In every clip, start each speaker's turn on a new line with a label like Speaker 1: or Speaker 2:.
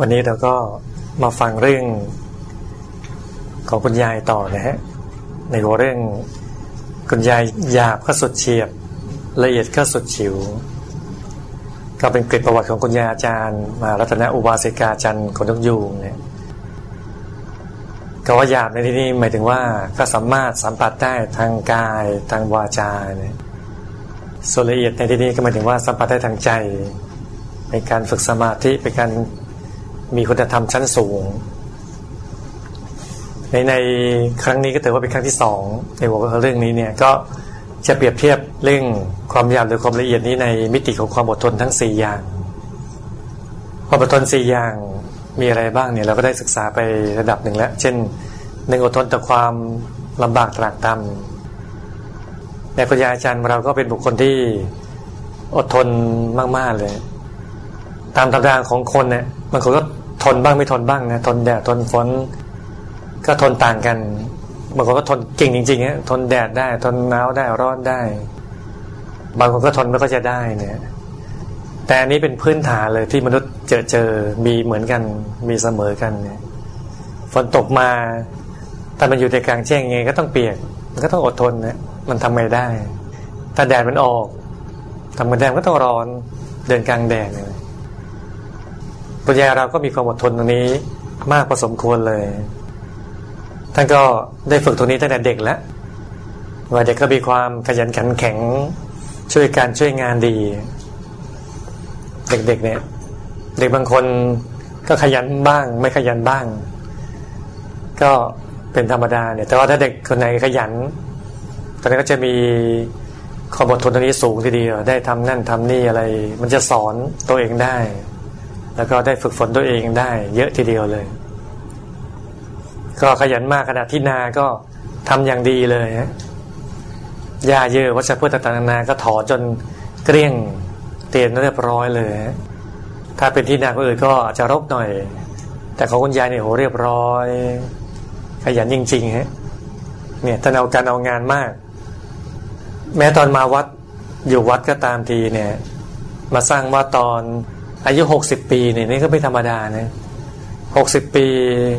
Speaker 1: วันนี้เราก็มาฟังเรื่องของคุณยายต่อนะฮะในหัวเรื่องคุณยายหยาบก็สุดเฉียบ ละเอียดก็สุดฉิว ก็เป็นกริประวัติของคุณยายอาจารย์ มารัตนอุบาสิกาจันทร์คนทุกยูงเนี่ยก็ว่าหยาบในที่นี้หมายถึงว่าก็สามารถสัมผัสได้ทางกายทางวาจาเนี่ยส่วนละเอียดในที่นี้ก็หมายถึงว่าสัมผัสได้ทางใจในการฝึกสมาธิเป็นการ มีคุณธรรมชั้นสูง ในในครั้งนี้ก็ถือว่าเป็นครั้งที่สองในหัวข้อเรื่องนี้เนี่ยก็จะเปรียบเทียบเรื่องความยาวหรือความละเอียดนี้ในมิติของความอดทนทั้งสี่อย่าง ความอดทนสี่อย่างมีอะไรบ้างเนี่ยเราก็ได้ศึกษาไประดับหนึ่งแล้ว เช่นหนึ่งอดทนต่อความลำบากตรากตำในปัญญาอาจารย์เราก็เป็นบุคคลที่อดทนมาก ๆ เลย ตามธรรมดาของคนเนี่ยบางคนก็ ทนบ้างไม่ทนบ้างนะทนแดดทนฝนก็ทนต่างกันบางคนก็ทนเก่งจริงๆฮะทนแดดได้ ทนหนาวได้ร้อนได้ บางคนก็ทนไม่ก็จะได้เนี่ยแต่อันนี้เป็นพื้นฐานเลยที่มนุษย์เจอเจอมีเหมือนกันมีเสมอกันเนี่ยฝนตกมาถ้ามันอยู่ในกลางแจ้งไงก็ต้องเปียกมันก็ต้องอดทนนะมันทำไมได้ถ้าแดดมันออกทำมันแดดก็ต้องร้อนเดินกลางแดดเนี่ย ปัญญาเราก็มีความอดทนตรงนี้มากพอสมควรเลย ท่านก็ได้ฝึกตรงนี้ตั้งแต่เด็กแล้วว่าเด็กก็มีความขยันขันแข็งช่วยการช่วยงานดี เด็กๆเนี่ย เด็กบางคนก็ขยันบ้าง ไม่ขยันบ้าง ก็เป็นธรรมดาเนี่ย แต่ว่าถ้าเด็กคนไหนขยันตอนนี้นก็จะมีความอดทนตรงนี้สูงทีเดียวได้ทำนั่นทำนี่อะไร มันจะสอนตัวเองได้ แล้วก็ได้ฝึกฝนตัวเองได้ เยอะทีเดียวเลย ก็ขยันมากขนาดที่นาก็ทำอย่างดีเลยฮะหญ้าเยอะวัชพืชต่างๆนาก็ถอจนเกลี้ยงเตียนเรียบร้อยเลย ถ้าเป็นที่นาคนอื่นก็จะรกหน่อย แต่ของคุณยายเนี่ยโหเรียบร้อย ขยันจริงๆฮะเนี่ยท่านเอาการเอางานมาก แม้ตอนมาวัดอยู่วัดก็ตามทีเนี่ย มาสร้างว่าตอน อายุหกสิบปีเนี่ยนี่ก็ไม่ธรรมดานะหกสิบปี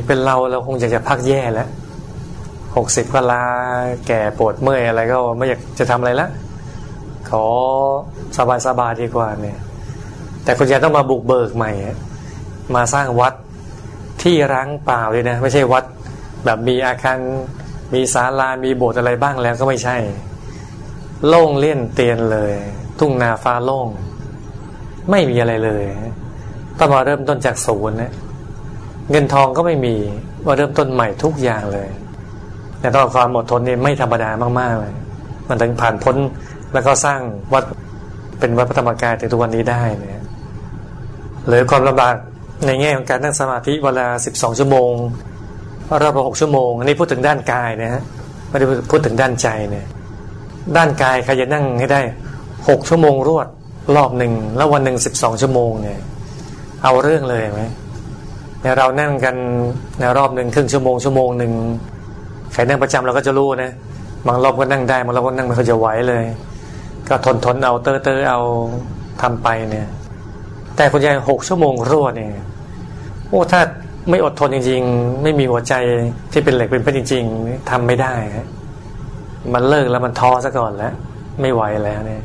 Speaker 1: เป็นเราเราคงอยากจะพักแย่แล้วหกสิบก็ลาแก่ปวดเมื่อยอะไรก็ไม่อยากจะทำอะไรละขอสบายสบายดีกว่าเนี่ย แต่คุณยายต้องมาบุกเบิกใหม่ มาสร้างวัดที่ร้างเปล่าเลยนะ ไม่ใช่วัดแบบมีอาคารมีศาลามีโบสถ์อะไรบ้างแล้วก็ไม่ใช่ โล่งเล่นเตียนเลย ทุ่งนาฟ้าโล่ง ไม่มีอะไรเลยต้องมาเริ่มต้นจากศูนย์นะเงินทองก็ไม่มีว่าเริ่มต้นใหม่ทุกอย่างเลย แต่ต้องความอดทนนี่ไม่ธรรมดามากๆเลย มันถึงผ่านพ้นแล้วก็สร้างวัดเป็นวัดพระธรรมกายถึงทุกวันนี้ได้เนี่ยหรือความลำบากในแง่ของการนั่งสมาธิเวลาสิบสองชั่วโมงรอบละหกชั่วโมงอันนี้พูดถึงด้านกายนะฮะไม่ได้พูดถึงด้านใจเนี่ยด้านกายใครจะนั่งให้ได้หกชั่วโมงรวด รอบหนึ่งแล้ววันหนึ่งสิบสองชั่วโมงเนี่ย เอาเรื่องเลยไหมเนี่ยเรานั่งกันในรอบหนึ่งครึ่งชั่วโมงชั่วโมงหนึ่งใครนั่งประจำเราก็จะรู้นะบางรอบก็นั่งได้บางรอบก็นั่งไม่ค่อยจะไหวเลย ก็ทนทนเอาเตอเตอเอาทำไปเนี่ย แต่คุณยายหกชั่วโมงรวดเนี่ยโอ้ถ้าไม่อดทนจริง ๆ ไม่มีหัวใจที่เป็นเหล็กเป็นเพชรจริง ๆทำไม่ได้ มันเลิกแล้วมันท้อซะก่อนแล้ว ไม่ไหวแล้วเนี่ย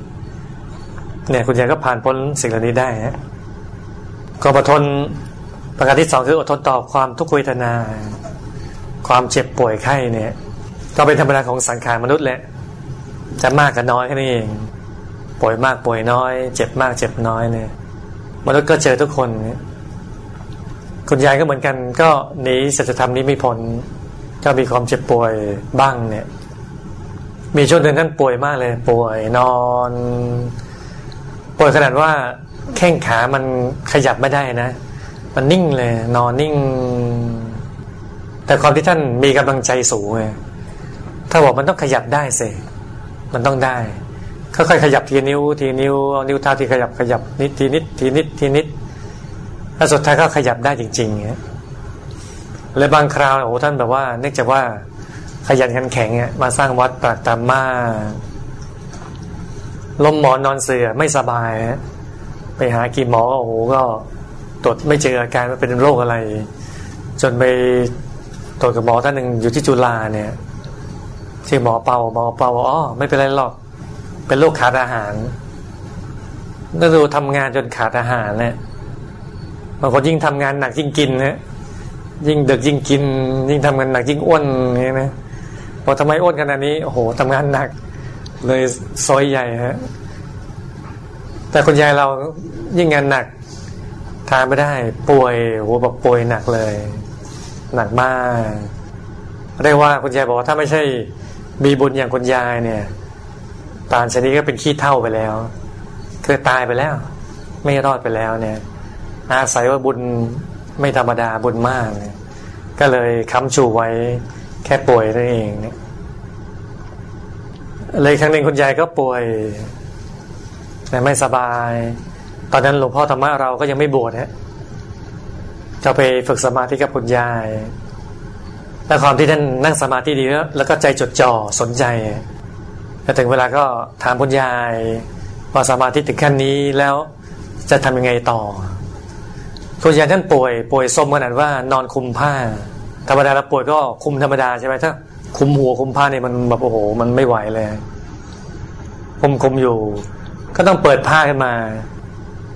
Speaker 1: เนี่ยคุณยายก็ผ่านพ้นสิ่งเหล่านี้ได้ฮะก็อดทนประการที่สองคืออดทนต่อความทุกขเวทนา ความเจ็บป่วยไข้เนี่ย ก็เป็นธรรมดาของสังขารมนุษย์แหละ จะมากกับน้อยแค่นี้เองป่วยมากป่วยน้อย เจ็บมากเจ็บน้อยเนี่ยมนุษย์ก็เจอทุกคนคุณยายก็เหมือนกัน ก็หนีสัจธรรมนี้ไม่พ้นก็มีความเจ็บป่วยบ้างเนี่ย มีช่วงหนึ่งท่านป่วยมากเลย ป่วยนอน ป่วยขนาดว่าแข้งขามันขยับไม่ได้นะ มันนิ่งเลย นอนนิ่ง แต่ความที่ท่านมีกำลังใจสูงไงถ้าบอกมันต้องขยับได้สิมันต้องได้ค่อยๆขยับทีนิ้ว ทีนิ้วเอานิ้วเท้าที่ขยับขยับนิดทีนิดทีนิดทีนิดแล้วสุดท้ายก็ขยับได้จริงๆเงี้ยเลยบางคราวโอ้ท่านแบบว่า เนื่องจากว่าขยันขันแข็งเนี่ยมาสร้างวัดปากตามมา ลมหมอนนอนเสือไม่สบาย ไปหากี่หมอโอ้โหก็ตรวจไม่เจออาการว่าเป็นโรคอะไร จนไปตรวจกับหมอท่านหนึ่งอยู่ที่จุฬาเนี่ยชื่อหมอเปาหมอเปาอ๋อไม่เป็นไรหรอก เป็นโรคขาดอาหารถ้าดูทำงานจนขาดอาหารเนี่ยบางคนยิ่งทำงานหนักยิ่งกินนะยิ่งเดึกยิ่งกิน ยิ่งทำงานหนักยิ่งอ้วนอย่างนี้นะพอทำไมอ้วนขนาดนี้โอ้โหทำงานหนัก เลยซอยใหญ่ฮะ แต่คุณยายเรายิ่งงานหนัก ทานไม่ได้ ป่วยโหบอกป่วยหนักเลย หนักมาก เรียกว่าคุณยายบอกว่าถ้าไม่ใช่มีบุญอย่างคุณยายเนี่ยปานชนิดก็เป็นขี้เท่าไปแล้วคือตายไปแล้ว ไม่รอดไปแล้วเนี่ย อาศัยว่าบุญไม่ธรรมดาบุญมาก ก็เลยค้ำชูไว้แค่ป่วยนั่นเองเนี่ย เลยครั้งหนึ่งคุณยายก็ป่วยแต่ไม่สบาย ตอนนั้นหลวงพ่อธรรมะเราก็ยังไม่บวชฮะจะไปฝึกสมาธิกับคุณยายและความที่ท่านนั่งสมาธิดีแล้วแล้วก็ใจจดจ่อสนใจแล้วถึงเวลาก็ถามคุณยายพอสมาธิถึงขั้นนี้แล้วจะทำยังไงต่อคุณยายท่านป่วย ป่วยสมขนาดว่านอนคุมผ้า ธรรมดาแล้วป่วยก็คุมธรรมดาใช่ไหมถ้า คุมหัวคุมผ้าเนี่ยมันแบบโอ้โห มันไม่ไหวเลยคุมคุมอยู่ ก็ต้องเปิดผ้าขึ้นมา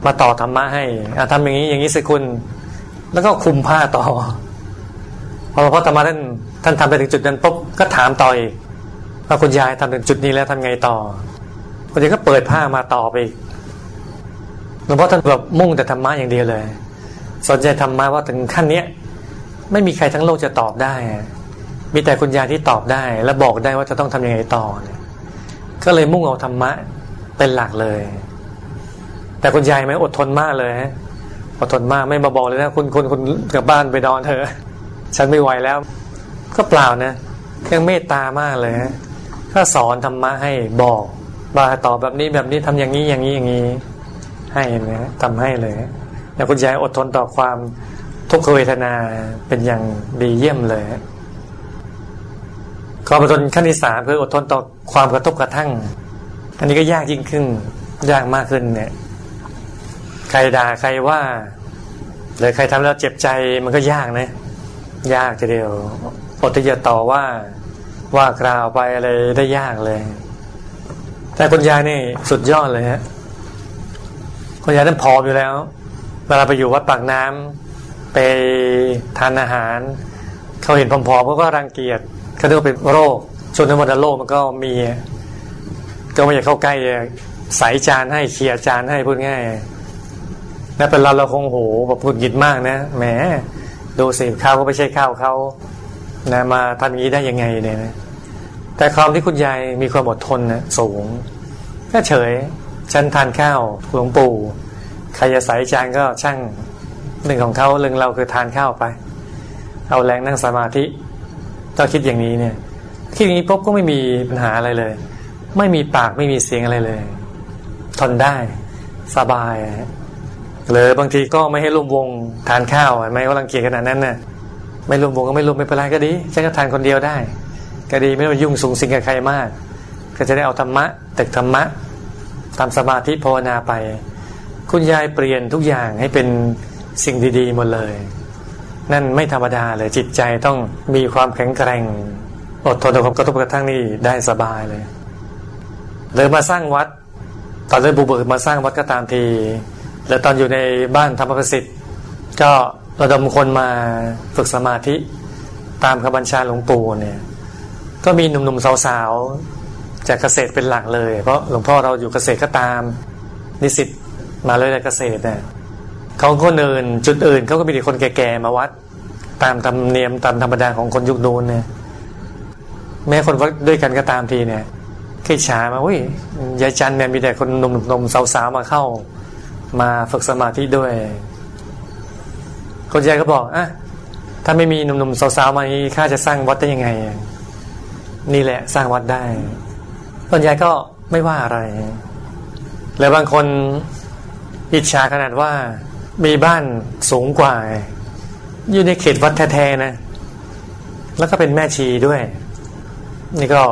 Speaker 1: มาต่อธรรมะให้อาทำอย่างนี้อย่างนี้สิคุณ แล้วก็คุมผ้าต่อพอพระธรรมะท่านท่านทำไปถึงจุดนั้นปุ๊บก็ถามต่ออีกว่าคุณยายทำถึงจุดนี้แล้วทำไงต่อคุณยายก็เปิดผ้ามาต่อไปหลวงพ่อท่านแบบมุ่งแต่ธรรมะอย่างเดียวเลย สนใจธรรมะว่าถึงขั้นเนี้ย ไม่มีใครทั้งโลกจะตอบได้ มีแต่คุณยายที่ตอบได้ และบอกได้ว่าจะต้องทำยังไงต่อเนี่ยก็เลยมุ่งเอาธรรมะเป็นหลักเลย แต่คุณยายไม่อดทนมากเลยฮะอดทนมากไม่มาบอกเลยนะคุณคุณคุณกลับบ้านไปนอนเถอะฉันไม่ไหวแล้ว ก็เปล่านะยังเมตตามากเลยฮะก็สอนธรรมะให้บอกบาตอบแบบนี้แบบนี้ทำอย่างนี้อย่างนี้อย่างนี้ ให้นะทำให้เลยแล้วคุณยายอดทนต่อความทุกขเวทนาเป็นอย่างดีเยี่ยมเลย ความอดทนขั้นที่สามคืออดทนต่อความกระทบกระทั่ง อันนี้ก็ยากยิ่งขึ้น ยากมากขึ้นเนี่ย ใครด่าใครว่าหรือใครทำแล้วเจ็บใจมันก็ยากนะ ยากทีเดียวอดที่จะต่อว่าว่ากล่าวไปอะไรได้ยากเลย แต่คุณยายนี่สุดยอดเลยฮะคุณยายนั้นพออยู่แล้ว เวลาไปอยู่วัดปากน้ำไปทานอาหาร เขาเห็นผอมๆเขาก็รังเกียจ เขาเรียกว่าเป็นโรคชนวันโรคมันก็มี ก็ไม่อยากเข้าใกล้ใส่จานให้เคลียจานให้พูดง่ายแล้วเป็นเราเราคงโหแบบพูดหยิดมากนะแหมดูสิข้าวก็ไม่ใช่ข้าวเขานะมาทำอย่างนี้ได้ยังไงเนี่ยนะแต่ความที่คุณยายมีความอดทนนะสูง ก็เฉย ฉันทานข้าวหลวงปู่ใครจะใส่จานก็ช่างหนึ่งของเขาเรื่องเราคือทานข้าวไป เอาแรงนั่งสมาธิ ต้องคิดอย่างนี้เนี่ยคิดอย่างนี้ปุ๊บก็ไม่มีปัญหาอะไรเลย ไม่มีปากไม่มีเสียงอะไรเลย ทนได้สบายหรือบางทีก็ไม่ให้ร่วมวงทานข้าวไม่ก็รังเกียจขนาดนั้นน่ะไม่ร่วมวงก็ไม่ร่วมไม่เป็นไรก็ดีฉันก็ทานคนเดียวได้ ก็ดีไม่ต้องยุ่งสูงสิงกับใครมาก ก็จะได้เอาธรรมะตึกธรรมะทำสมาธิภาวนาไป คุณยายเปลี่ยนทุกอย่างให้เป็นสิ่งดี ๆ หมดเลย นั่นไม่ธรรมดาเลยจิตใจต้องมีความแข็งแกร่ง อดทนต่อความกระทบกระทั่งนี่ได้สบายเลยเลยมาสร้างวัด ตอนเริ่มบุกเบิกมาสร้างวัดก็ตามที แล้วตอนอยู่ในบ้านธรรมประสิทธิ์ก็ระดมคนมาฝึกสมาธิตามคำบัญชาหลวงปู่เนี่ย ก็มีหนุ่มๆสาวๆ จากเกษตรเป็นหลักเลย เพราะหลวงพ่อเราอยู่เกษตรก็ตาม นิสิตมาเลยในเกษตรเนี่ย เขาคนอื่นจุดอื่นเขาก็มีแต่คนแก่ๆมาวัด ตามธรรมเนียมตามธรรมดาของคนยุคนูนเนี่ย แม้คนวัดด้วยกันก็ตามทีเนี่ยขี้ฉามาอุ้ยยายจันเนี่ยมีแต่คนหนุ่มๆสาวๆมาเข้า มาฝึกสมาธิด้วย คนใหญ่ก็บอกอะถ้าไม่มีหนุ่มๆสาวๆมานี้ข้าจะสร้างวัดได้ยังไง นี่แหละสร้างวัดได้คนใหญ่ก็ไม่ว่าอะไร แล้วบางคนอิจฉาขนาดว่า มีบ้านสูงกว่า อยู่ในเขตวัดแท้ๆนะ แล้วก็เป็นแม่ชีด้วย นี่ก็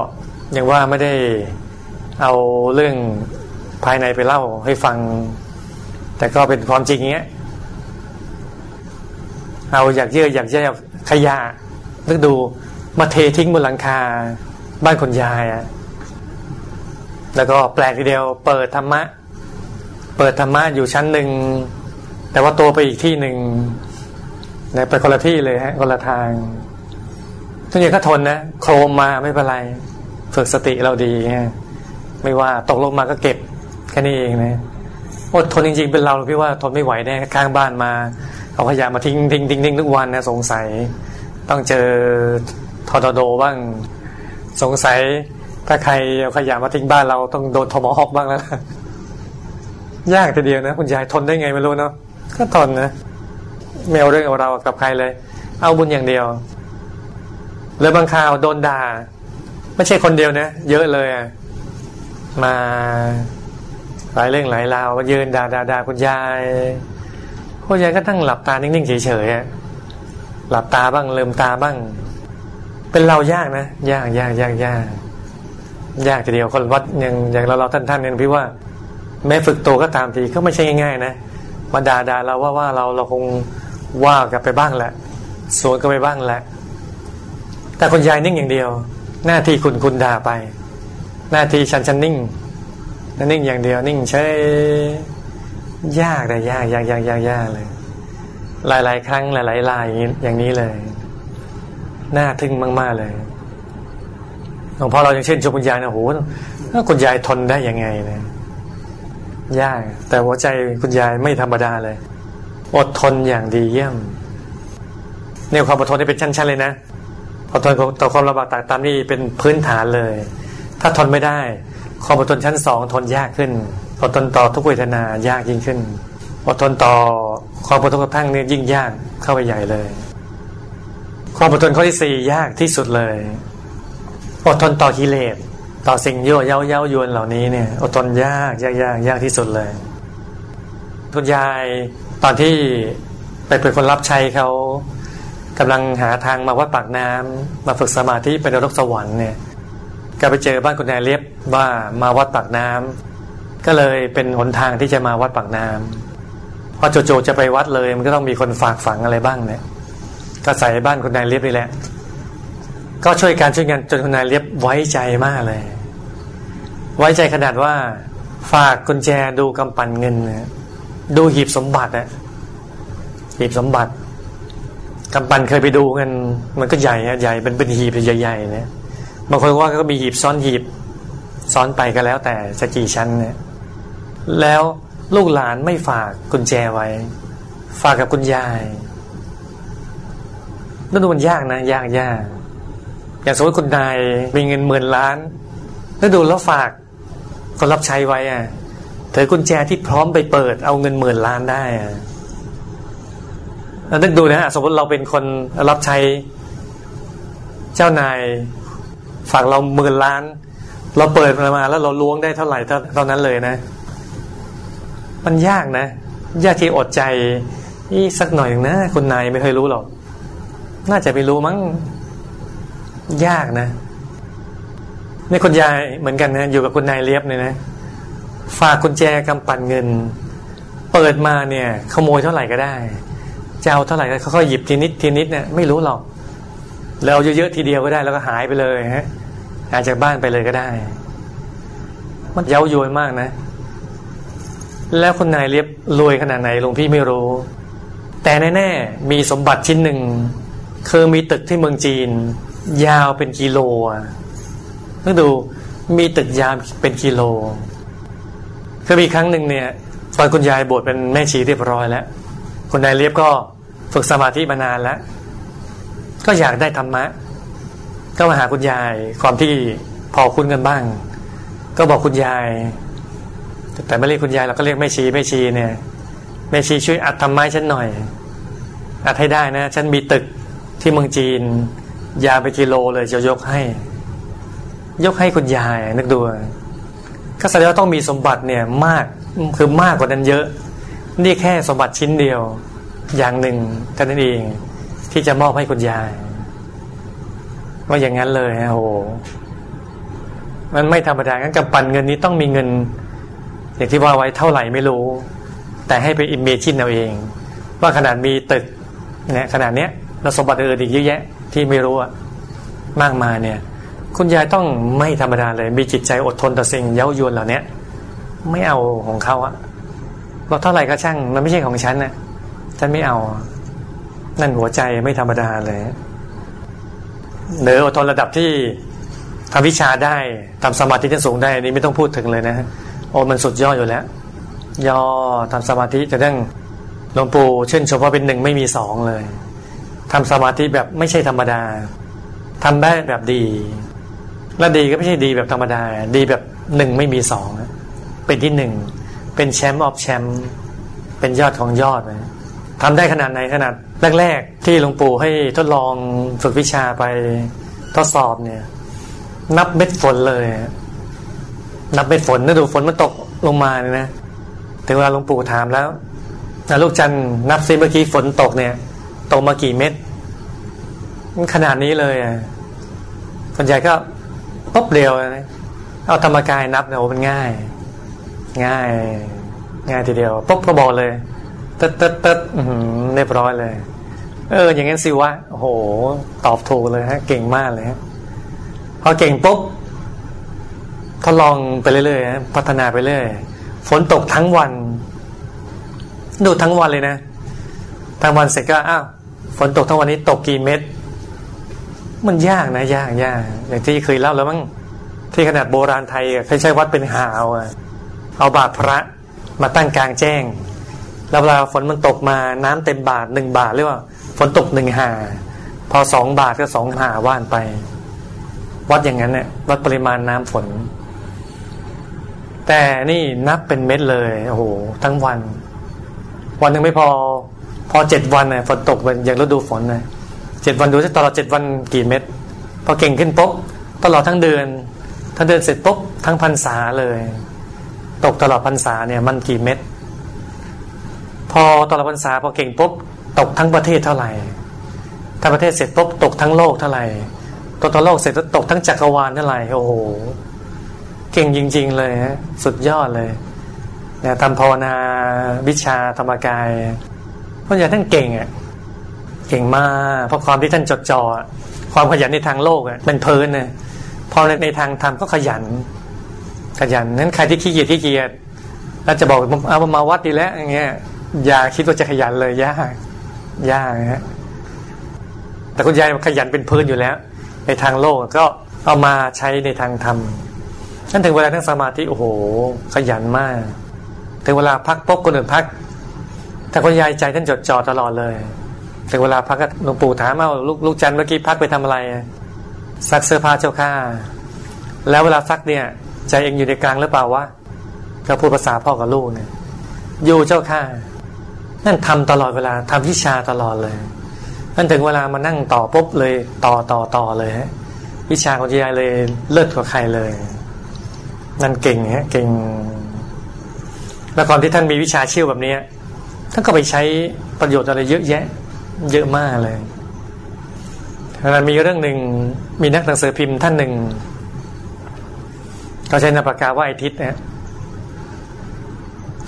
Speaker 1: ยังว่าไม่ได้เอาเรื่องภายในไปเล่าให้ฟัง แต่ก็เป็นความจริงเงี้ย เอาอยากเยื่ออยากแย่ขยะนึกดูมาเททิ้งบนหลังคา บ้านคนยายอะแล้วก็แปลกทีเดียว เปิดธรรมะ เปิดธรรมะอยู่ชั้นหนึ่ง แต่ว่าตัวไปอีกที่หนึ่งไปคนละที่เลยฮะคนละทางทุกอย่างก็ทนนะโครมมาไม่เป็นไรฝึกสติเราดีฮะไม่ว่าตกลงมาก็เก็บแค่นี้เองนะอดทนจริงๆเป็นเราพี่ว่าทนไม่ไหวแน่ข้างบ้านมาเอาขยะมาทิ้งทิ้งทิ้งทิ้งทุกวันนะสงสัย ต้องเจอทอร์โดบ้าง สงสัยถ้าใครเอาขยะมาทิ้งบ้านเราต้องโดนทอมอฮอกบ้างแล้วยากทีเดียวนะ คุณยายทนได้ไงไม่รู้เนาะ ก็ทนนะไม่เอาเรื่องเอาเรากับใครเลย เอาบุญอย่างเดียวหรือบางข่าวโดนด่า ไม่ใช่คนเดียวนะเยอะเลยมาหลายเรื่องหลายราวมายืนด่าด่าด่าคุณยายคุณยายก็ตั้งหลับตานิ่งๆเฉยๆหลับตาบ้างเลืมตาบ้าง เป็นเรายากนะยากยากยากยากยากทีเดียวคนวัดอย่างอย่างเราเราท่านท่านเนี่ยพี่ว่า แม้ฝึกตัวก็ตามทีก็ไม่ใช่ง่ายๆนะ มาด่าด่าเราว่าว่าเราเราคงว่ากลับไปบ้างแหละสวนก็ไปบ้างแหละ แต่คนยายนิ่งอย่างเดียว หน้าที่คุณคุณด่าไป หน้าที่ฉันฉันนิ่งนิ่งอย่างเดียว นิ่งใช้ยากแต่ยากยากยากยากยากเลย หลาย ๆ ครั้งหลาย ๆ ลายอย่างนี้เลยน่าทึ่งมาก ๆ เลยหลวงพ่อเราอย่างเช่นชมคุณยายนะโหคุณยายทนได้ยังไงเนี่ย ยาก แต่หัวใจคุณยายไม่ธรรมดาเลย อดทนอย่างดีเยี่ยมเนี่ยความอดทนนี่เป็นชั้นๆเลยนะอดทนต่อความลำบากต่างตามนี่เป็นพื้นฐานเลย ถ้าทนไม่ได้ ความอดทนชั้นสองทนยากขึ้นอดทนต่อทุกเวทนายากยิ่งขึ้นอดทนต่อความอดทนกระทั่งนี่ยิ่งยากเข้าไปใหญ่เลย ความอดทนข้อที่สี่ยากที่สุดเลย อดทนต่อกิเลส ต่อสิ่งโย่เย้าเย้ายวนเหล่านี้เนี่ยอดทนยากยากยากยากที่สุดเลย คุณยายตอนที่ไปเป็นคนรับใช้เขากำลังหาทางมาวัดปากน้ำมาฝึกสมาธิเป็นนรกสวรรค์เนี่ยก็ไปเจอบ้านคุณนายเลียบว่ามาวัดปากน้ำก็เลยเป็นหนทางที่จะมาวัดปากน้ำพอโจโจจะไปวัดเลยมันก็ต้องมีคนฝากฝังอะไรบ้างเนี่ยก็ใส่บ้านคุณนายเลียบนี่แหละ ก็ช่วยการช่วยกันจนคุณนายเลียบไว้ใจมากเลย ไว้ใจขนาดว่า ฝากกุญแจดูกำปั่นเงินดูหีบสมบัติอะหีบสมบัติกำปั่นเคยไปดูกัน มันก็ใหญ่อะใหญ่เป็นเป็นหีบใหญ่ๆเนี่ยบางคนว่าก็มีหีบซ้อนหีบ ซ้อนไปก็แล้ว แต่จะกี่ชั้นเนี่ยแล้วลูกหลานไม่ฝากกุญแจไว้ ฝากกับคุณยายนั่นดูมันยากนะ ยากยาก อย่างสมมติคุณนายมีเงินหมื่นล้าน แล้วดูแล้วฝากคนรับใช้ไว้อะถือกุญแจที่พร้อมไปเปิด เอาเงินหมื่นล้านได้อะนึกดูนะสมมติเราเป็นคนรับใช้ เจ้านายฝากเราหมื่นล้าน เราเปิดมาแล้วเราล้วงได้เท่าไหร่เท่านั้นเลยนะ มันยากนะ ยากที่อดใจนี่สักหน่อยหนึ่งนะคุณนายไม่เคยรู้หรอก น่าจะไม่รู้มั้ง ยากนะนี่คุณยายเหมือนกันนะ อยู่กับคุณนายเลียบเนี่ยนะ ฝากกุญแจกำปั่นเงิน เปิดมาเนี่ย ขโมยเท่าไหร่ก็ได้จะเอาเท่าไหร่ก็ค่อยหยิบทีนิดทีนิดเนี่ยไม่รู้หรอกแล้วเยอะๆทีเดียวก็ได้ แล้วก็หายไปเลยฮะหายจากบ้านไปเลยก็ได้ มันเย้ายวนมากนะ แล้วคุณนายเลียบรวยขนาดไหนหลวงพี่ไม่รู้ แต่แน่ๆมีสมบัติชิ้นหนึ่งคือมีตึกที่เมืองจีน ยาวเป็นกิโลอะต้องดูมีตึกยาวเป็นกิโลก็มีครั้งหนึ่งเนี่ย ตอนคุณยายบวชเป็นแม่ชีเรียบร้อยแล้วคุณนายเลียบก็ฝึกสมาธิมานานแล้ว ก็อยากได้ธรรมะ ก็มาหาคุณยายความที่พอคุ้นกันบ้าง ก็บอกคุณยาย แต่ไม่เรียกคุณยายเราก็เรียกแม่ชีแม่ชีเนี่ยแม่ชีช่วยอัดธรรมะฉันหน่อย อัดให้ได้นะ ฉันมีตึกที่เมืองจีน ยาไปกิโลเลยจะยกให้ ยกให้คุณยายนึกดูก็แสดงว่าต้องมีสมบัติเนี่ยมากคือมากกว่านั้นเยอะ นี่แค่สมบัติชิ้นเดียว อย่างหนึ่งเท่านั้นเองที่จะมอบให้คุณยาย ว่าอย่างนั้นเลยฮะโอ้มันไม่ธรรมดางั้นกับปั่นเงินนี้ต้องมีเงิน อย่างที่ว่าไว้เท่าไหร่ไม่รู้ แต่ให้ไปอิมเมจินเอาเอง ว่าขนาดมีตึกเนี่ยขนาดเนี้ยเราสมบัติอื่นอีกเยอะแยะ ที่ไม่รู้อะมากมายเนี่ย คุณยายต้องไม่ธรรมดาเลย มีจิตใจอดทนต่อสิ่งเย้ายวนเหล่านี้ไม่เอาของเขาอะบอกเท่าไหร่ก็ช่างมันไม่ใช่ของฉันนะฉันไม่เอา นั่นหัวใจไม่ธรรมดาเลยเหนืออดทนระดับที่ทำวิชาได้ทำสมาธิที่สูงได้นี่ไม่ต้องพูดถึงเลยนะโอ้มันสุดยอดอยู่แล้วย่อทำสมาธิจะดั้งหลวงปู่เช่นชมว่าเป็นหนึ่งไม่มีสองเลย ทำสมาธิแบบไม่ใช่ธรรมดาทำได้แบบดี และดีก็ไม่ใช่ดีแบบธรรมดา ดีแบบหนึ่งไม่มีสองเป็นที่หนึ่งเป็นแชมป์ออฟแชมป์เป็นยอดของยอดนะทำได้ขนาดไหนขนาดแรกๆที่หลวงปู่ให้ทดลองฝึกวิชาไปทดสอบเนี่ย นับเม็ดฝนเลย นับเม็ดฝนนะดูฝนมันตกลงมาเนี่ยนะถึงเวลาหลวงปู่ถามแล้วลูกจันนับซิเมื่อกี้ฝนตกเนี่ย ตกมากี่เม็ดขนาดนี้เลยอะคนใหญ่ก็ปุ๊บเดียวนะเอาธรรมกายนับเนี่ยโอ้มันง่าย ง่าย ง่ายทีเดียวปุ๊บก็บอกเลยตึ๊ดตึ๊ดตึ๊ดเรียบร้อยเลย เออ อย่างงั้นสิวะโอ้โห ตอบถูกเลยฮะ เก่งมากเลยฮะพอเก่งปุ๊บทดลองไปเรื่อยๆพัฒนาไปเรื่อยฝนตกทั้งวัน ดูทั้งวันเลยนะทั้งวันเสร็จก็อ้าว ฝนตกทั้งวันนี้ตกกี่เม็ดมันยากนะยากยากอย่างที่เคยเล่าแล้วมั้งที่ขนาดโบราณไทยเคยใช้วัดเป็นหาวเอาบาทพระมาตั้งกลางแจ้ง แล้วเวลาฝนมันตกมาน้ำเต็มบาทหนึ่งบาทเรียกว่าฝนตกหนึ่งหา พอสองบาทก็สองหาว่านไป วัดอย่างนั้นเนี่ยวัดปริมาณน้ำฝน แต่นี่นับเป็นเม็ดเลยโอ้โหทั้งวัน วันหนึ่งไม่พอ พอเจ็ดวันเนี่ยฝนตกเป็นอย่างฤดูฝนนะเจ็ดวันดูที่ตลอดเจ็ดวันกี่เม็ดพอเก่งขึ้นปุ๊บตลอดทั้งเดือนทั้งเดือนเสร็จปุ๊บทั้งพรรษาเลย ตกตลอดพรรษาเนี่ยมันกี่เม็ดพอตลอดพรรษาพอเก่งปุ๊บตกทั้งประเทศเท่าไหร่ถ้าประเทศเสร็จปุ๊บตกทั้งโลกเท่าไหร่ตกทั้งโลกเสร็จตกทั้งจักรวาลเท่าไหร่โอ้โหเก่งจริง ๆ เลยฮะสุดยอดเลยเนี่ยทำภาวนาวิชาธรรมกาย ราะอย่างท่านเก่งอะเก่งมากเพราะความที่ท่านจดจ่อความขยันในทางโลกอะเป็นเพลินนะพอในในทางธรรมก็ขยัน ขยันนั้นใครที่ขี้เกียจขี้เกียจแล้วจะบอกเอามาวัดดีแล้วอย่างเงี้ยอย่าคิดว่าจะขยันเลยยากยากฮะแต่คุณยายขยันเป็นพื้นอยู่แล้ว ในทางโลกก็เอามาใช้ในทางธรรมนั่นถึงเวลาทั้งสมาธิโอ้โห ขยันมาก ถึงเวลาพักปุ๊บคนอื่นพัก แต่คุณยายใจท่านจดจ่อตลอดเลยถึงเวลาพักก็หลวงปู่ถามเอาลูกลูกจันเมื่อกี้พักไปทำอะไร ซักเสื้อผ้าเจ้าข้าแล้วเวลาซักเนี่ย ใจเองอยู่ในกลางหรือเปล่าวะก็พูดภาษาพ่อกับลูกเนี่ยอยู่เจ้าข้านั่นทำตลอดเวลาทำวิชาตลอดเลยนั่นถึงเวลามานั่งต่อปุ๊บเลยต่อต่อต่อเลยฮะวิชาของยายเลยเลิศกว่าใครเลย นั่นเก่งฮะเก่งแล้วก่อนที่ท่านมีวิชาเชี่ยวแบบนี้ ท่านก็ไปใช้ประโยชน์อะไรเยอะแยะ เยอะมากเลยแล้วมีเรื่องหนึ่งมีนักหนังสือพิมพ์ท่านหนึ่งเขาใช้นามปากกาว่าไอทิศนะ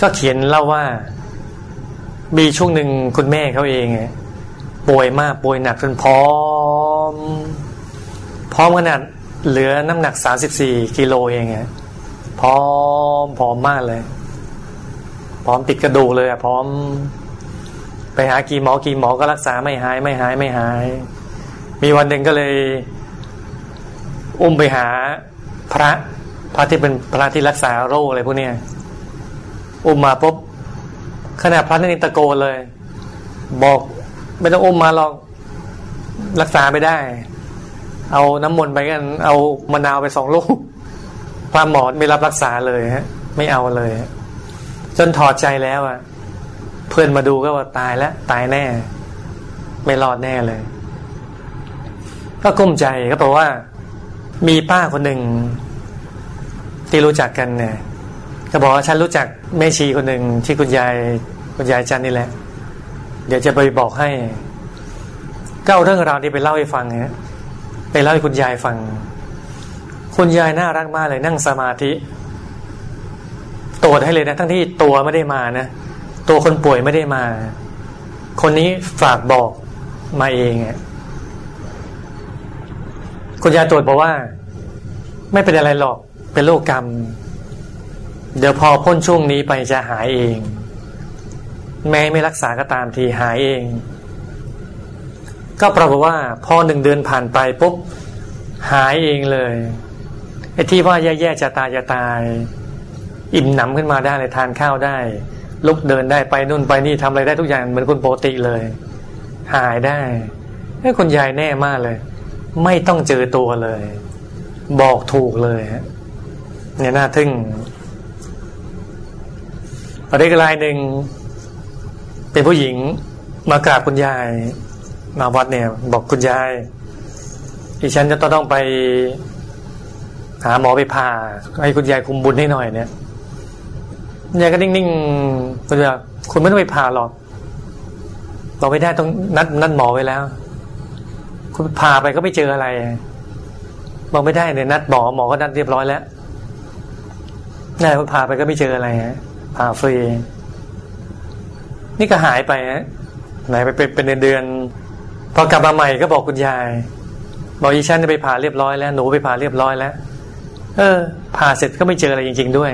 Speaker 1: ก็เขียนเล่าว่า มีช่วงหนึ่งคุณแม่เขาเองป่วยมากป่วยหนักจนพร้อม พร้อมขนาดเหลือน้ำหนักสามสิบสี่กิโลเองไงพร้อมพร้อมมากเลย พร้อมติดกระดูกเลยอะพร้อม ไปหากี่หมอกี่หมอก็รักษาไม่หายไม่หายไม่หาย มีวันหนึ่งก็เลย อุ้มไปหาพระพระที่เป็นพระที่รักษาโรคอะไรพวกเนี้ยอุ้มมาปุ๊บขณะพระนี่ตะโกนเลย บอกไม่ต้องอุ้มมาหรอกรักษาไม่ได้ เอาน้ำมนต์ไปกัน เอามะนาวไปสองลูกพระหมอไม่รับรักษาเลยฮะ ไม่เอาเลย จนถอดใจแล้วอะ เพื่อนมาดูก็ว่าตายแล้ว ตายแน่ ไม่รอดแน่เลย ก็กุ้มใจก็บอกว่า มีป้าคนหนึ่งที่รู้จักกันเนี่ยก็บอกว่าฉันรู้จักแม่ชีคนหนึ่งที่คุณยายคุณยายจันนี่แหละ เดี๋ยวจะไปบอกให้ก็เอาเรื่องราวนี้ไปเล่าให้ฟังฮะไปเล่าให้คุณยายฟัง คุณยายน่ารักมากเลยนั่งสมาธิ ตรวจให้เลยนะทั้งที่ตัวไม่ได้มานะตัวคนป่วยไม่ได้มา คนนี้ฝากบอกมาเองอะคุณยายตรวจบอกว่า ไม่เป็นอะไรหรอกเป็นโรคกรรม เดี๋ยวพอพ้นช่วงนี้ไปจะหายเอง แม้ไม่รักษาก็ตามทีหายเอง ก็ปรากฏว่า พอหนึ่งเดือนผ่านไปปุ๊บหายเองเลยไอ้ที่ว่าแย่ๆจะตายจะตาย อิ่มหนำขึ้นมาได้เลยทานข้าวได้ ลุกเดินได้ไปนู่นไปนี่ทำอะไรได้ทุกอย่างเหมือนคนปกติเลย หายได้ไอ้คนยายแน่มากเลย ไม่ต้องเจอตัวเลย บอกถูกเลยเนี่ยน่าทึ่งประเด็นรายหนึ่งเป็นผู้หญิงมากราบคุณยาย มาวัดเนี่ย บอกคุณยายดิฉันจะต้องไปหาหมอไปผ่าให้คุณยายคุมบุญให้หน่อยเนี่ย ยายก็นิ่งๆคุณยายคุณไม่ต้องไปผ่าหรอกบอกไม่ได้ต้องนัดนัดหมอไว้แล้ว คุณผ่าไปก็ไม่เจออะไรบอกไม่ได้เนี่ยนัดหมอหมอก็นัดเรียบร้อยแล้วนี่คุณผ่าไปก็ไม่เจออะไรฮะผ่าฟรีนี่ก็หายไปฮะไหนไปเป็นเป็นเดือนพอกลับมาใหม่ก็บอกคุณยาย บอกอีฉันจะไปผ่าเรียบร้อยแล้วหนูไปผ่าเรียบร้อยแล้ว เออ ผ่าเสร็จก็ไม่เจออะไรจริง ๆ ด้วย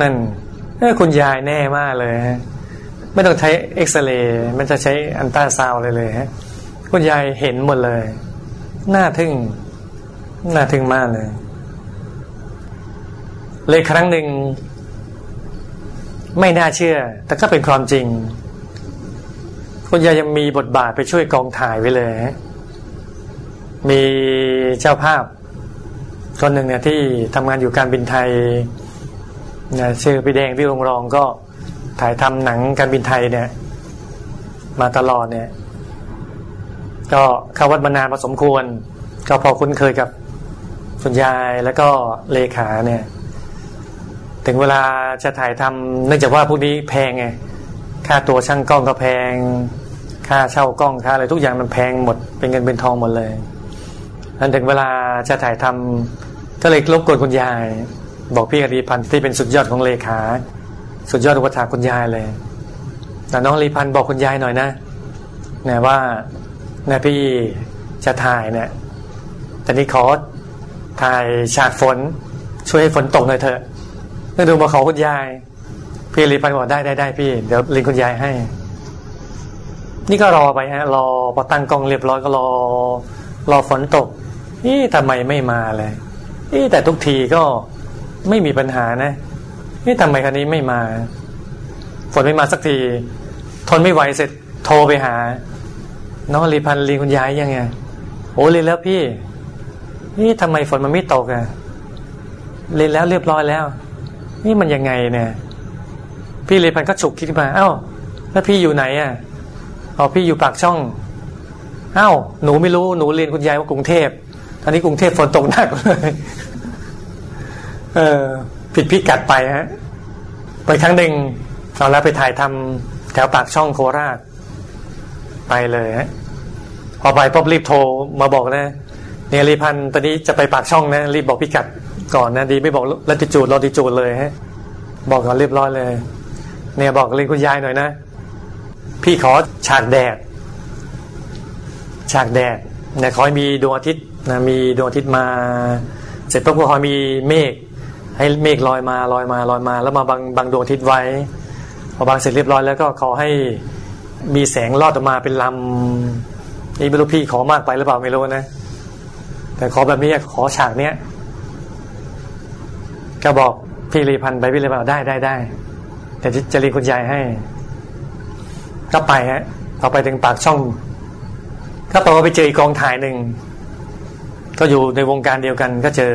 Speaker 1: นั่นคุณยายแน่มากเลยฮะไม่ต้องใช้เอ็กซเรย์มันจะใช้อันต้าซาวเลยเลยฮะคุณยายเห็นหมดเลยน่าทึ่งน่าทึ่งมากเลย เลยครั้งหนึ่ง ไม่น่าเชื่อ แต่ก็เป็นความจริง คุณยายยังมีบทบาทไปช่วยกองถ่ายไว้เลย มีเจ้าภาพคนหนึ่งเนี่ยที่ทำงานอยู่การบินไทย นะชื่อพี่แดงพี่รงรองก็ถ่ายทำหนังการบินไทยเนี่ย มาตลอดเนี่ย ก็เข้าวัดมานานพอสมควร ก็พอคุ้นเคยกับคุณยายแล้วก็เลขาเนี่ย ถึงเวลาจะถ่ายทำเนื่องจากว่าพวกนี้แพงไงค่าตัวช่างกล้องก็แพง ค่าเช่ากล้องค่าอะไรทุกอย่างมันแพงหมดเป็นเงินเป็นทองหมดเลยอันถึงเวลาจะถ่ายทำก็เลยรบกวนคุณยาย บอกพี่อดีพันธ์ที่เป็นสุดยอดของเลขา สุดยอดอุปถาคุณยายเลยแต่น้องรีพันธ์บอกคุณยายหน่อยนะนะว่านะพี่จะถ่ายเนี่ยแต่นี้ขอถ่ายฉากฝน ช่วยให้ฝนตกหน่อยเถอะเมื่ดูมาขอคุณยาย พี่รีพันธ์บอกได้ได้ได้พี่ เดี๋ยวลิงคุณยายให้ นี่ก็รอไปฮะ รอพอตั้งกล้องเรียบร้อยก็รอ รอฝนตกนี่ทำไมไม่มาเลยนี่แต่ทุกทีก็ ไม่มีปัญหานะนี่ทำไมคันนี้ไม่มา ฝนไม่มาสักที ทนไม่ไหวเสร็จโทรไปหา น้องรีพันลีคุณยายยังไงโอ้เรียนแล้วพี่ นี่ทำไมฝนมันไม่ตกอะเรียนแล้วเรียบร้อยแล้ว นี่มันยังไงเนี่ย พี่รีพันก็ฉุกคิดมา เอ้า แล้วพี่อยู่ไหนอะอ๋อพี่อยู่ปากช่อง เอ้า หนูไม่รู้หนูเรียนคุณยายว่ากรุงเทพตอนนี้กรุงเทพฝนตกหนักเลย เออ ผิดพิกัดไปฮะไปครั้งหนึ่งเอาแล้วไปถ่ายทำแถวปากช่องโคราช ไปเลยฮะพอไปป๊บรีบโทรมาบอกนะเนี่ยรีพันตอนนี้จะไปปากช่องนะ รีบบอกพิกัดก่อนนะดีไม่บอกลัติจูดลอติจูดเลยฮะ บอกก่อนเรียบร้อยเลย เนี่ยบอกเรียนคุณยายหน่อยนะ พี่ขอฉากแดด ฉากแดดเนี่ยขอให้มีดวงอาทิตย์นะมีดวงอาทิตย์มา เสร็จปุ๊บก็ขอมีเมฆ ให้เมฆลอยมาลอยมาลอยมา แล้วมาบังบังดวงอาทิตย์ไว้พอบังเสร็จเรียบร้อยแล้วก็ขอให้มีแสงลอดออกมาเป็นลำนี่ไม่รู้พี่ขอมากไปหรือเปล่าไม่รู้นะ แต่ขอแบบนี้ขอฉากเนี้ยก็บอกพี่รีพันไปพี่รีพันได้ได้ได้แต่จะรียนคุณยายให้ ก็ไปฮะพอไปถึงปากช่อง ก็ต่อไปเจออีกกองถ่ายหนึ่งก็อยู่ในวงการเดียวกันก็เจอ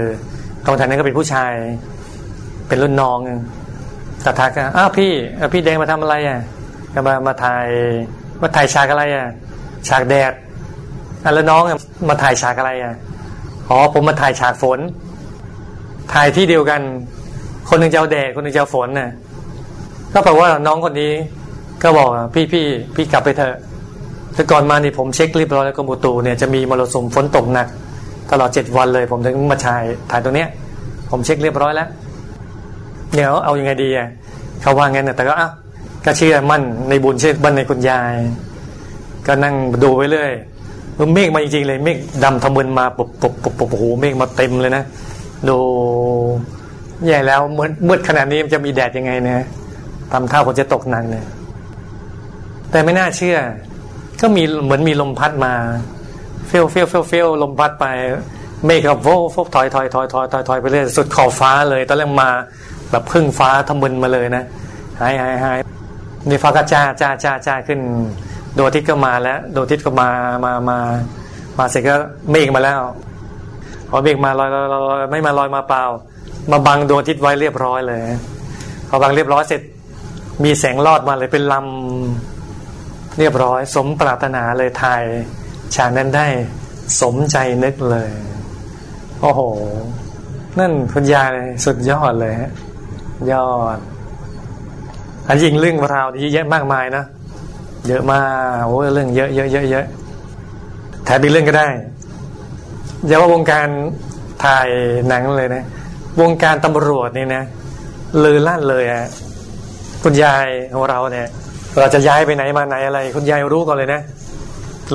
Speaker 1: กองถ่ายนั้นก็เป็นผู้ชาย เป็นรุ่นน้องกระทักกันอ้าวพี่พี่แดงมาทำอะไรอะมามาถ่ายมาถ่ายฉากอะไรอะฉากแดดอะแล้วน้องมาถ่ายฉากอะไรอะอ๋อผมมาถ่ายฉากฝน ถ่ายที่เดียวกัน คนหนึ่งจะเอาแดดคนหนึ่งจะเอาฝนน่ะก็แปลว่าน้องคนนี้ ก็บอกพี่พี่พี่กลับไปเถอะแต่ก่อนมานี่ผมเช็ครีบร้อยแล้วกรมอุตุเนี่ยจะมีมรสุมฝนตกหนัก ตลอดเจ็ดวันเลย ผมถึงมาถ่ายถ่ายตรงเนี้ย ผมเช็คเรียบร้อยแล้ว เดี๋ยวเอาอยัางไงดีอะเขาว่างั้นแต่ก็อะก็เชื่อมั่นในบุญเชื่อมั่นในคุณยาย ก็นั่งดูไปเรื่อยเมฆมาจริงๆเลยเมฆดำทะมึนมาปุบปุบปุบปุบโอ้โหเมฆมาเต็มเลยนะดูใหญ่แล้วมืดมืดขนาดนี้มันจะมีแดดยังไงเนี่ยทำท่าผมจะตกหนักเนี่ยแต่ไม่น่าเชื่อ ก็มีเหมือนมีลมพัดมา เฟี้ยวเฟี้ยวเฟี้ยวเฟี้ยวลมพัดไปเมฆก็โฟฟถอยถอยถอยถอยถอยถอยไปเรื่อยสุดขอบฟ้าเลย ตอนแรกมาแบบครึ่งฟ้าทะมึนมาเลยนะหายหายหายนี่ฟ้าก็จ้าจ้าจ้าจ้าขึ้นดวงอาทิตย์ก็มาแล้วดวงอาทิตย์ก็มามามามาเสร็จก็เมฆมาแล้วพอเมฆมาลอยลอยลอยไม่มาลอยมาเปล่า มาบังดวงอาทิตย์ไว้เรียบร้อยเลยพอบังเรียบร้อยเสร็จ มีแสงลอดมาเลยเป็นลำเรียบร้อย สมปรารถนาเลยถ่าย ฉากนั้นได้สมใจนึกเลย โอ้โห นั่นคุณยายสุดยอดเลยฮะยอด อันยิงเรื่องราวเยอะแยะมากมายนะเยอะมากโอ้เรื่องเยอะเยอะเยอะเยอะแถมอีกเรื่องก็ได้อย่าว่าวงการถ่ายหนังเลยนะ วงการตำรวจนี่นะลือลั่นเลยอะคุณยายของเราเนี่ย เราจะย้ายไปไหนมาไหนอะไร คุณยายรู้ก่อนเลยนะ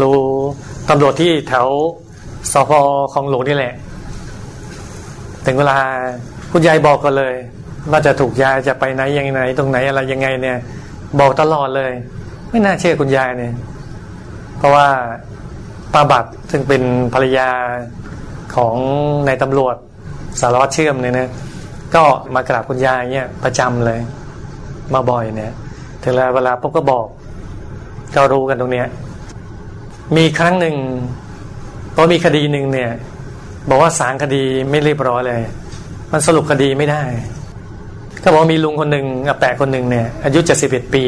Speaker 1: รู้ตำรวจที่แถวสพของหลวงนี่แหละ ถึงเวลาคุณยายบอกกันเลย ว่าจะถูกยายจะไปไหนยังไงตรงไหนอะไรยังไงเนี่ย บอกตลอดเลย ไม่น่าเชื่อคุณยายเนี่ย เพราะว่าป้าบัตรซึ่งเป็นภรรยาของนายตำรวจสารวัตรเชื่อมเนี่ยนะก็มากราบคุณยายเนี่ยประจำเลย มาบ่อยเนี่ย ถึงเวลาพบก็บอกเรารู้กันตรงเนี้ย มีครั้งหนึ่งพอมีคดีหนึ่งเนี่ย บอกว่าสารคดีไม่เรียบร้อยเลย มันสรุปคดีไม่ได้ก็บอกมีลุงคนหนึ่งอาแปะคนหนึ่งเนี่ย อายุเจ็ดสิบเอ็ดปี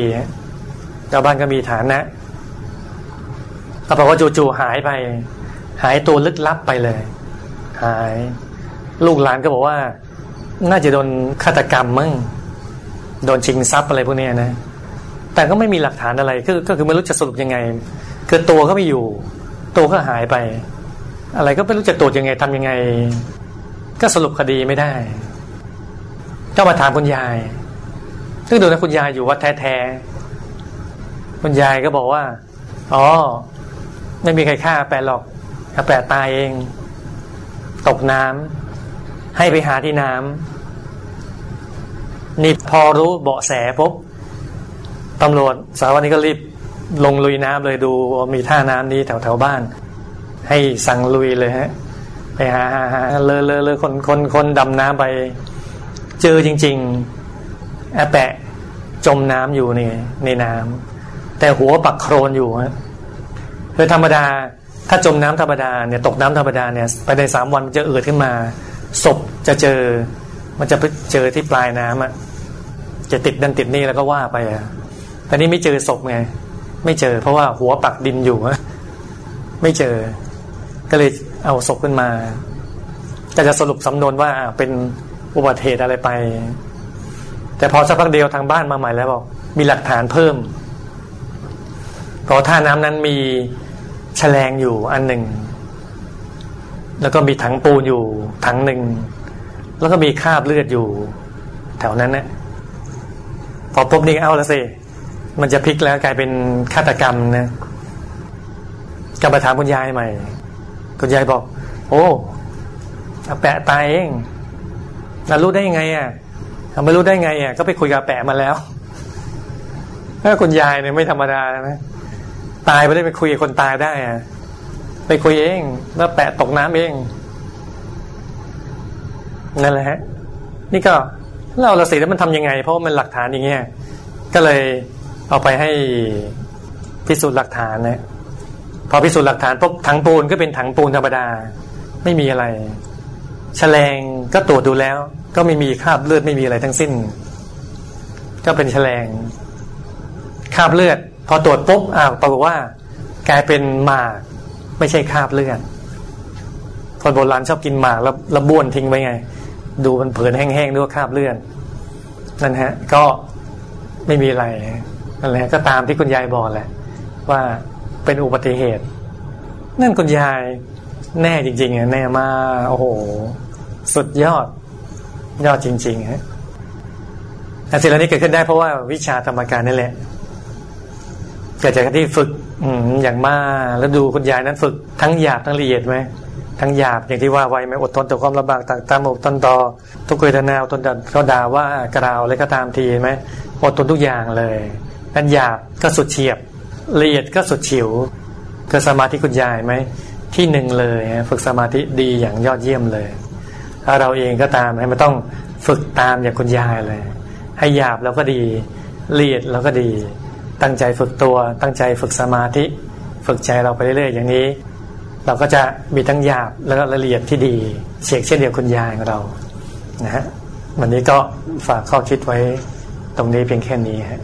Speaker 1: ชาวบ้านก็มีฐานนะเขาบอกว่าจู่ๆหายไป หายตัวลึกลับไปเลย หาย ลูกหลานก็บอกว่า น่าจะโดนฆาตกรรมมั้งโดนชิงทรัพย์อะไรพวกนี้นะแต่ก็ไม่มีหลักฐานอะไรก็คือไม่รู้จะสรุปยังไง คือตัวก็ไม่อยู่ ตัวก็หายไป อะไรก็ไม่รู้จะตรวจยังไงทำยังไง ก็สรุปคดีไม่ได้ ก็มาถามคุณยาย ซึ่งดูนะคุณยายอยู่วัดแท้ๆคุณยายก็บอกว่า อ๋อ ไม่มีใครฆ่าแปะหรอกแปะตายเอง ตกน้ำให้ไปหาที่น้ำนี่พอรู้เบาะแสปุ๊บตำรวจสาววันนี้ก็รีบ ลงลุยน้ำเลยดูมีท่าน้ำนี้แถวแถวบ้าน ให้สั่งลุยเลยฮะไปหาหาหาเลอเลอเลอคนคนคนดำน้ำไป เจอจริง ๆแอแปะจมน้ำอยู่ในในน้ำแต่หัวปักโครนอยู่ฮะคือธรรมดา ถ้าจมน้ำธรรมดาเนี่ยตกน้ำธรรมดาเนี่ยไปในสามวันมันจะเอืดขึ้นมาศพจะเจอ มันจะไปเจอที่ปลายน้ำอะจะติดดันติดนี่แล้วก็ว่าไปอะแต่นี้ไม่เจอศพไง ไม่เจอ เพราะว่าหัวปักดินอยู่ไม่เจอ ก็เลยเอาศพขึ้นมาก็จะสรุปสำนวนว่าเป็นอุบัติเหตุอะไรไป แต่พอสักพักเดียวทางบ้านมาใหม่แล้วบอกมีหลักฐานเพิ่มเพราะท่าน้ำนั้นมีแฉลงอยู่อันหนึ่ง แล้วก็มีถังปูนอยู่ถังหนึ่ง แล้วก็มีคราบเลือดอยู่ แถวนั้นนะพอพบนี่เอาแล้วสิ มันจะพลิกแล้วกลายเป็นฆาตกรรมนะกลับมาถามคุณยายใหม่ คุณยายบอก โอ้แปะตายเองเรารู้ได้ยังไงอะไม่รู้ได้ไงอะก็ไปคุยกับแปะมาแล้วถ้าคุณยายเนี่ยไม่ธรรมดานะตายไม่ได้ไปคุยกับคนตายได้อะไปคุยเอง แล้วแปะตกน้ำเองนั่นแหละฮะ นี่ก็เราละสิแล้วมันทำยังไง เพราะมันหลักฐานอย่างเงี้ยก็เลย เอาไปให้พิสูจน์หลักฐานนะพอพิสูจน์หลักฐานปุ๊บถังปูนก็เป็นถังปูนธรรมดา ไม่มีอะไรแฉลงก็ตรวจดูแล้ว ก็ไม่มีคราบเลือดไม่มีอะไรทั้งสิ้น ก็เป็นแฉลงคราบเลือด พอตรวจปุ๊บอ้าวปรากฏว่า กลายเป็นหมาก ไม่ใช่คราบเลือดคนโบราณชอบกินหมากแล้วระบ้วนทิ้งไว้ไง ดูมันเผินแห้งๆด้วยคราบเลือดนั่นฮะ ก็ไม่มีอะไร นั่นแหละก็ตามที่คุณยายบอกแหละ ว่าเป็นอุบัติเหตุ นั่นคุณยายแน่จริงๆแน่มากโอ้โห สุดยอด ยอดจริง ๆ ฮะแต่สิ่งเหล่านี้เกิดขึ้นได้เพราะว่าวิชาธรรมการนี่แหละเกิดจากที่ฝึก อืมอย่างมากแล้วดูคุณยายนั้นฝึกทั้งหยาบทั้งละเอียดไหมทั้งหยาบอย่างที่ว่าไว้ไหมอดทนต่อความลำบากต่างตามอดทนต่อทุกเวทนาอดทนต่อเขาด่าว่ากล่าวอะไรก็ตามทีไหมอดทนทุกอย่างเลย นั้นหยาบก็สุดเฉียบ ละเอียดก็สุดฉิวก็สมาธิคุณยายไหมที่หนึ่งเลยฝึกสมาธิดีอย่างยอดเยี่ยมเลยถ้าเราเองก็ตามให้มันต้องฝึกตามอย่างคุณยายเลย ให้หยาบแล้วก็ดีละเอียดแล้วก็ดี ตั้งใจฝึกตัวตั้งใจฝึกสมาธิ ฝึกใจเราไปเรื่อยๆอย่างนี้ เราก็จะมีทั้งหยาบแล้วก็ละเอียดที่ดีเฉียกเช่นเดียวคุณยายของเรานะฮะวันนี้ก็ฝากข้อคิดไว้ตรงนี้เพียงแค่นี้ฮะ